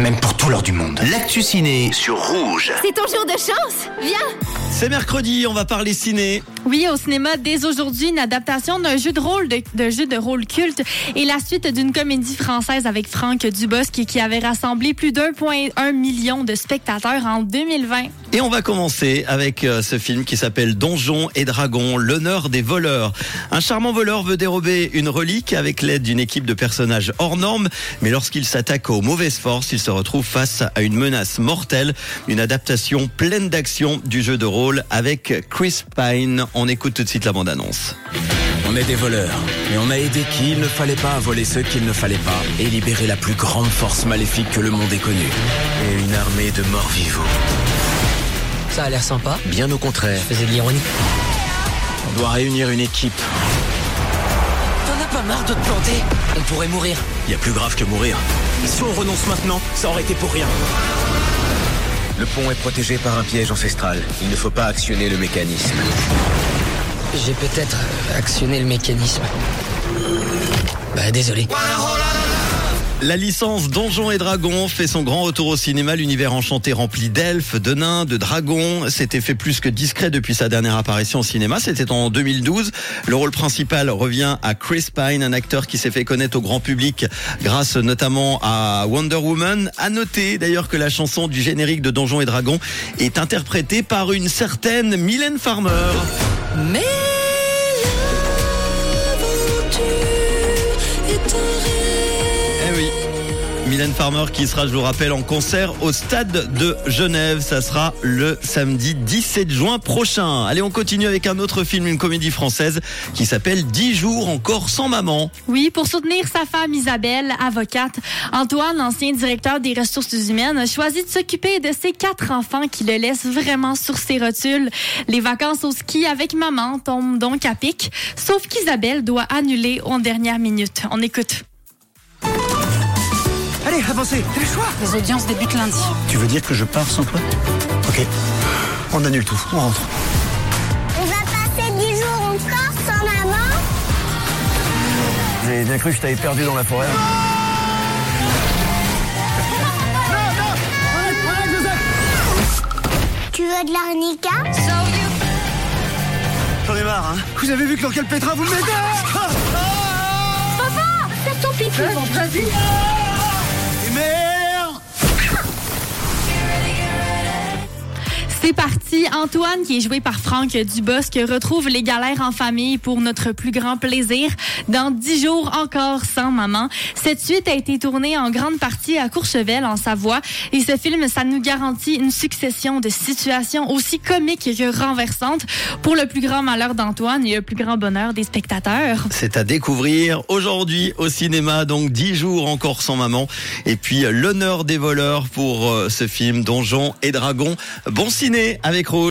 même pour tout l'or du monde. L'actu ciné sur Rouge. C'est ton jour de chance. Viens. C'est mercredi, on va parler ciné. Oui, au cinéma, dès aujourd'hui, une adaptation d'un jeu de rôle, de, de jeu de rôle culte et la suite d'une comédie française avec Franck Dubosc qui avait rassemblé plus d'1,1 million de spectateurs en 2020. Et on va commencer avec euh, ce film qui s'appelle Donjons et Dragons, l'honneur des voleurs. Un charmant voleur veut dérober une relique avec l'aide d'une équipe de personnages hors normes, mais lorsqu'il s'attaque aux mauvaises forces, il se retrouve face à une menace mortelle. Une adaptation pleine d'action du jeu de rôle avec Chris Pine. On écoute tout de suite la bande-annonce. On est des voleurs, mais on a aidé qui il ne fallait pas à voler ceux qu'il ne fallait pas et libérer la plus grande force maléfique que le monde ait connue. Et une armée de morts vivants. Ça a l'air sympa. Bien au contraire, Je faisais de l'ironie. on doit réunir une équipe. T'en as pas marre de te planter On pourrait mourir. Il y a plus grave que mourir. Si on renonce maintenant, ça aurait été pour rien. Le pont est protégé par un piège ancestral. Il ne faut pas actionner le mécanisme. J'ai peut-être actionné le mécanisme. Bah désolé. La licence Donjons et Dragons fait son grand retour au cinéma. L'univers enchanté rempli d'elfes, de nains, de dragons. C'était fait plus que discret depuis sa dernière apparition au cinéma. C'était en 2012. Le rôle principal revient à Chris Pine, un acteur qui s'est fait connaître au grand public grâce notamment à Wonder Woman. À noter d'ailleurs que la chanson du générique de Donjons et Dragons est interprétée par une certaine Mylène Farmer. Mais Mylène Farmer qui sera, je vous rappelle, en concert au stade de Genève. Ça sera le samedi 17 juin prochain. Allez, on continue avec un autre film, une comédie française qui s'appelle 10 jours encore sans maman. Oui, pour soutenir sa femme Isabelle, avocate, Antoine, ancien directeur des ressources humaines, a choisi de s'occuper de ses quatre enfants qui le laissent vraiment sur ses rotules. Les vacances au ski avec maman tombent donc à pic, sauf qu'Isabelle doit annuler en dernière minute. On écoute. Allez, avancez, c'est le choix Les audiences débutent lundi. Tu veux dire que je pars sans toi? Ok. On annule tout, on rentre. On va passer 10 jours encore sans maman. J'ai bien cru que je t'avais perdu dans la forêt. Tu veux de l'arnica? J'en ai marre, hein Vous avez vu que dans quel pétrin vous me mettez C'est ton pipi. Et C'est parti. Antoine, qui est joué par Franck Dubosc, retrouve les galères en famille pour notre plus grand plaisir dans 10 jours encore sans maman. Cette suite a été tournée en grande partie à Courchevel, en Savoie. Et ce film, ça nous garantit une succession de situations aussi comiques que renversantes pour le plus grand malheur d'Antoine et le plus grand bonheur des spectateurs. C'est à découvrir aujourd'hui au cinéma, donc 10 jours encore sans maman. Et puis l'honneur des voleurs pour euh, ce film Donjons et Dragons. Bon ciné avec Rouge.